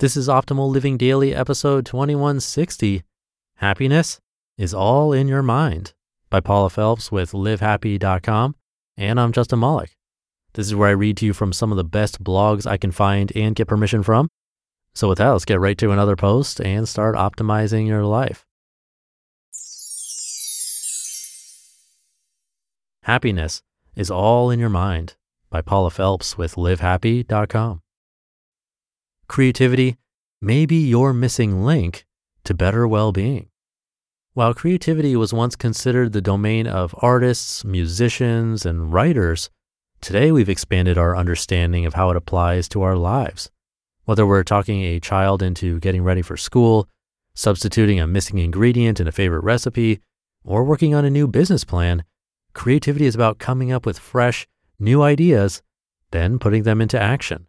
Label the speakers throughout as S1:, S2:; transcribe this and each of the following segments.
S1: This is Optimal Living Daily, episode 2160 Happiness is All in Your Mind by Paula Felps with livehappy.com. And I'm Justin Malik. This is where I read to you from some of the best blogs I can find and get permission from. So, with that, let's get right to another post and start optimizing your life. Happiness is All in Your Mind by Paula Felps with livehappy.com. Creativity may be your missing link to better well being. While creativity was once considered the domain of artists, musicians, and writers, today we've expanded our understanding of how it applies to our lives. Whether we're talking a child into getting ready for school, substituting a missing ingredient in a favorite recipe, or working on a new business plan, creativity is about coming up with fresh, new ideas, then putting them into action.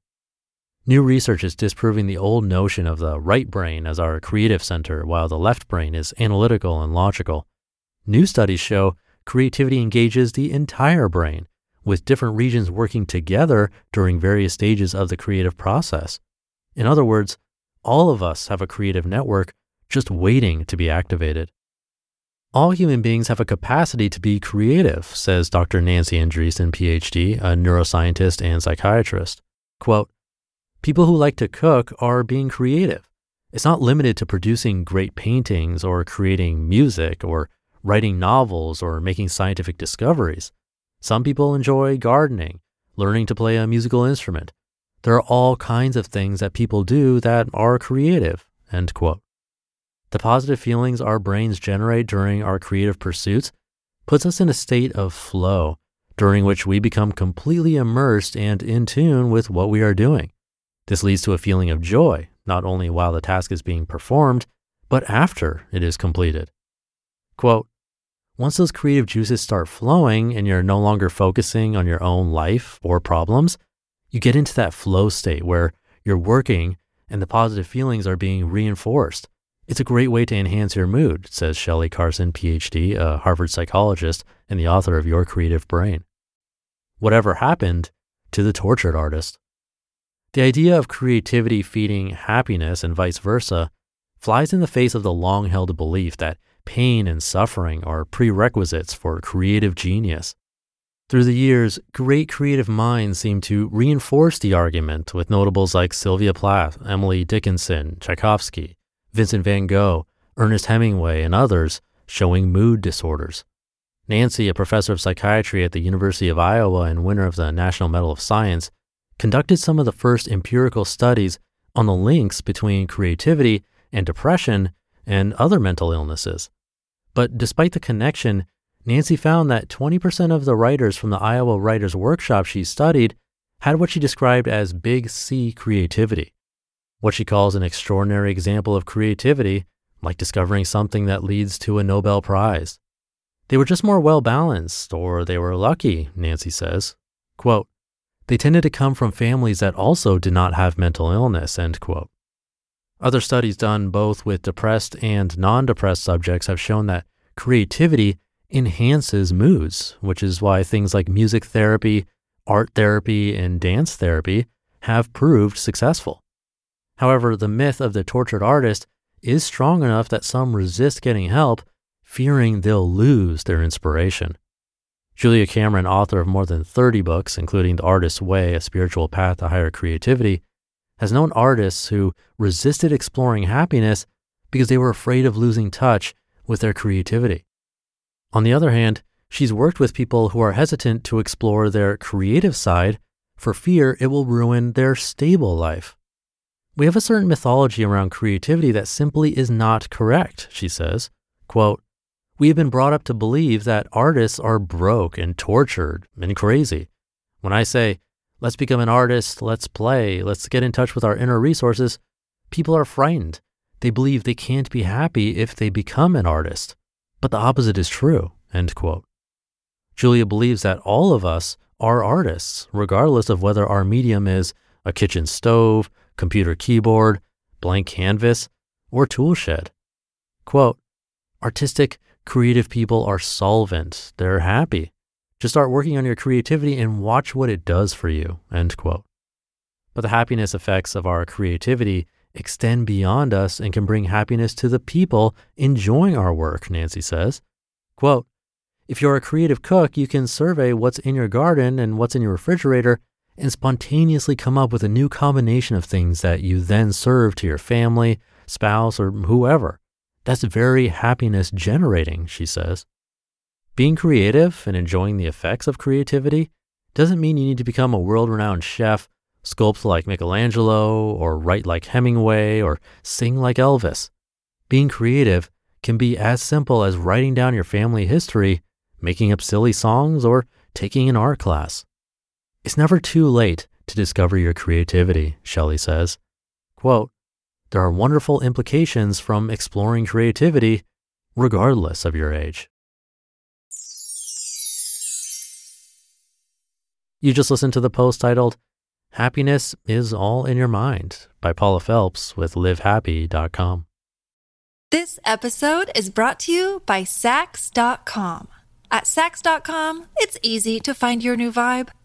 S1: New research is disproving the old notion of the right brain as our creative center, while the left brain is analytical and logical. New studies show creativity engages the entire brain, with different regions working together during various stages of the creative process. In other words, all of us have a creative network just waiting to be activated. All human beings have a capacity to be creative, says Dr. Nancy Andreasen, PhD, a neuroscientist and psychiatrist. Quote, People who like to cook are being creative. It's not limited to producing great paintings or creating music or writing novels or making scientific discoveries. Some people enjoy gardening, learning to play a musical instrument. There are all kinds of things that people do that are creative. End quote. The positive feelings our brains generate during our creative pursuits puts us in a state of flow, during which we become completely immersed and in tune with what we are doing. This leads to a feeling of joy, not only while the task is being performed, but after it is completed. Quote, once those creative juices start flowing and you're no longer focusing on your own life or problems, you get into that flow state where you're working and the positive feelings are being reinforced. It's a great way to enhance your mood, says Shelley Carson, PhD, a Harvard psychologist and the author of Your Creative Brain. Whatever happened to the tortured artist? The idea of creativity feeding happiness and vice versa flies in the face of the long held belief that pain and suffering are prerequisites for creative genius. Through the years, great creative minds seem to reinforce the argument with notables like Sylvia Plath, Emily Dickinson, Tchaikovsky, Vincent van Gogh, Ernest Hemingway, and others showing mood disorders. Nancy, a professor of psychiatry at the University of Iowa and winner of the National Medal of Science, conducted some of the first empirical studies on the links between creativity and depression and other mental illnesses. But despite the connection, Nancy found that 20% of the writers from the Iowa Writers Workshop she studied had what she described as big C creativity, what she calls an extraordinary example of creativity, like discovering something that leads to a Nobel Prize. They were just more well balanced, or they were lucky, Nancy says. Quote, they tended to come from families that also did not have mental illness, end quote. Other studies done both with depressed and non depressed subjects have shown that creativity enhances moods, which is why things like music therapy, art therapy, and dance therapy have proved successful. However, the myth of the tortured artist is strong enough that some resist getting help, fearing they'll lose their inspiration. Julia Cameron, author of more than 30 books, including The Artist's Way, A Spiritual Path to Higher Creativity, has known artists who resisted exploring happiness because they were afraid of losing touch with their creativity. On the other hand, she's worked with people who are hesitant to explore their creative side for fear it will ruin their stable life. We have a certain mythology around creativity that simply is not correct, she says. Quote, we have been brought up to believe that artists are broke and tortured and crazy. When I say, let's become an artist, let's play, let's get in touch with our inner resources, people are frightened. They believe they can't be happy if they become an artist. But the opposite is true, end quote. Julia believes that all of us are artists, regardless of whether our medium is a kitchen stove, computer keyboard, blank canvas, or tool shed. Quote, artistic, creative people are solvent. They're happy. Just start working on your creativity and watch what it does for you, end quote. But the happiness effects of our creativity extend beyond us and can bring happiness to the people enjoying our work, Nancy says. Quote, if you're a creative cook, you can survey what's in your garden and what's in your refrigerator and spontaneously come up with a new combination of things that you then serve to your family, spouse, or whoever. That's very happiness generating, she says. Being creative and enjoying the effects of creativity doesn't mean you need to become a world renowned chef, sculpt like Michelangelo, or write like Hemingway, or sing like Elvis. Being creative can be as simple as writing down your family history, making up silly songs, or taking an art class. It's never too late to discover your creativity, Shelley says. Quote, there are wonderful implications from exploring creativity regardless of your age. You just listened to the post titled Happiness is All in Your Mind by Paula Felps with livehappy.com.
S2: This episode is brought to you by Saks.com. At Saks.com, it's easy to find your new vibe.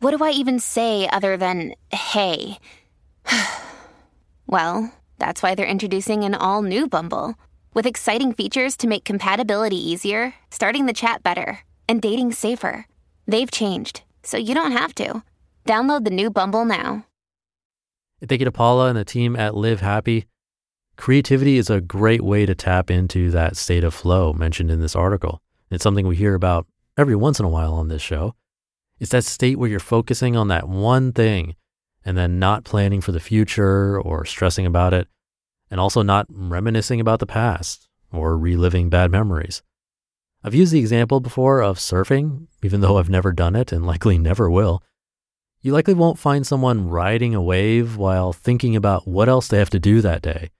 S3: what do I even say other than hey? well, that's why they're introducing an all new Bumble with exciting features to make compatibility easier, starting the chat better, and dating safer. They've changed, so you don't have to. Download the new Bumble now.
S1: Thank you to Paula and the team at Live Happy. Creativity is a great way to tap into that state of flow mentioned in this article. It's something we hear about every once in a while on this show. It's that state where you're focusing on that one thing and then not planning for the future or stressing about it, and also not reminiscing about the past or reliving bad memories. I've used the example before of surfing, even though I've never done it and likely never will. You likely won't find someone riding a wave while thinking about what else they have to do that day.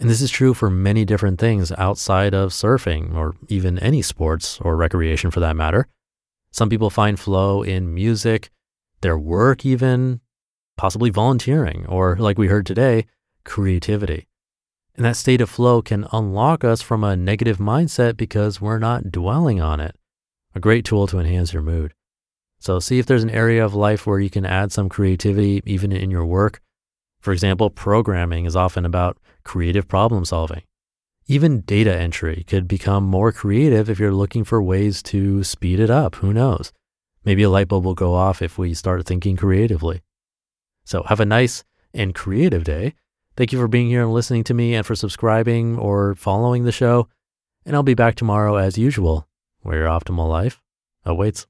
S1: And this is true for many different things outside of surfing or even any sports or recreation for that matter. Some people find flow in music, their work, even possibly volunteering, or like we heard today, creativity. And that state of flow can unlock us from a negative mindset because we're not dwelling on it. A great tool to enhance your mood. So see if there's an area of life where you can add some creativity even in your work. For example, programming is often about creative problem solving. Even data entry could become more creative if you're looking for ways to speed it up. Who knows? Maybe a light bulb will go off if we start thinking creatively. So have a nice and creative day. Thank you for being here and listening to me and for subscribing or following the show. And I'll be back tomorrow as usual, where your optimal life awaits.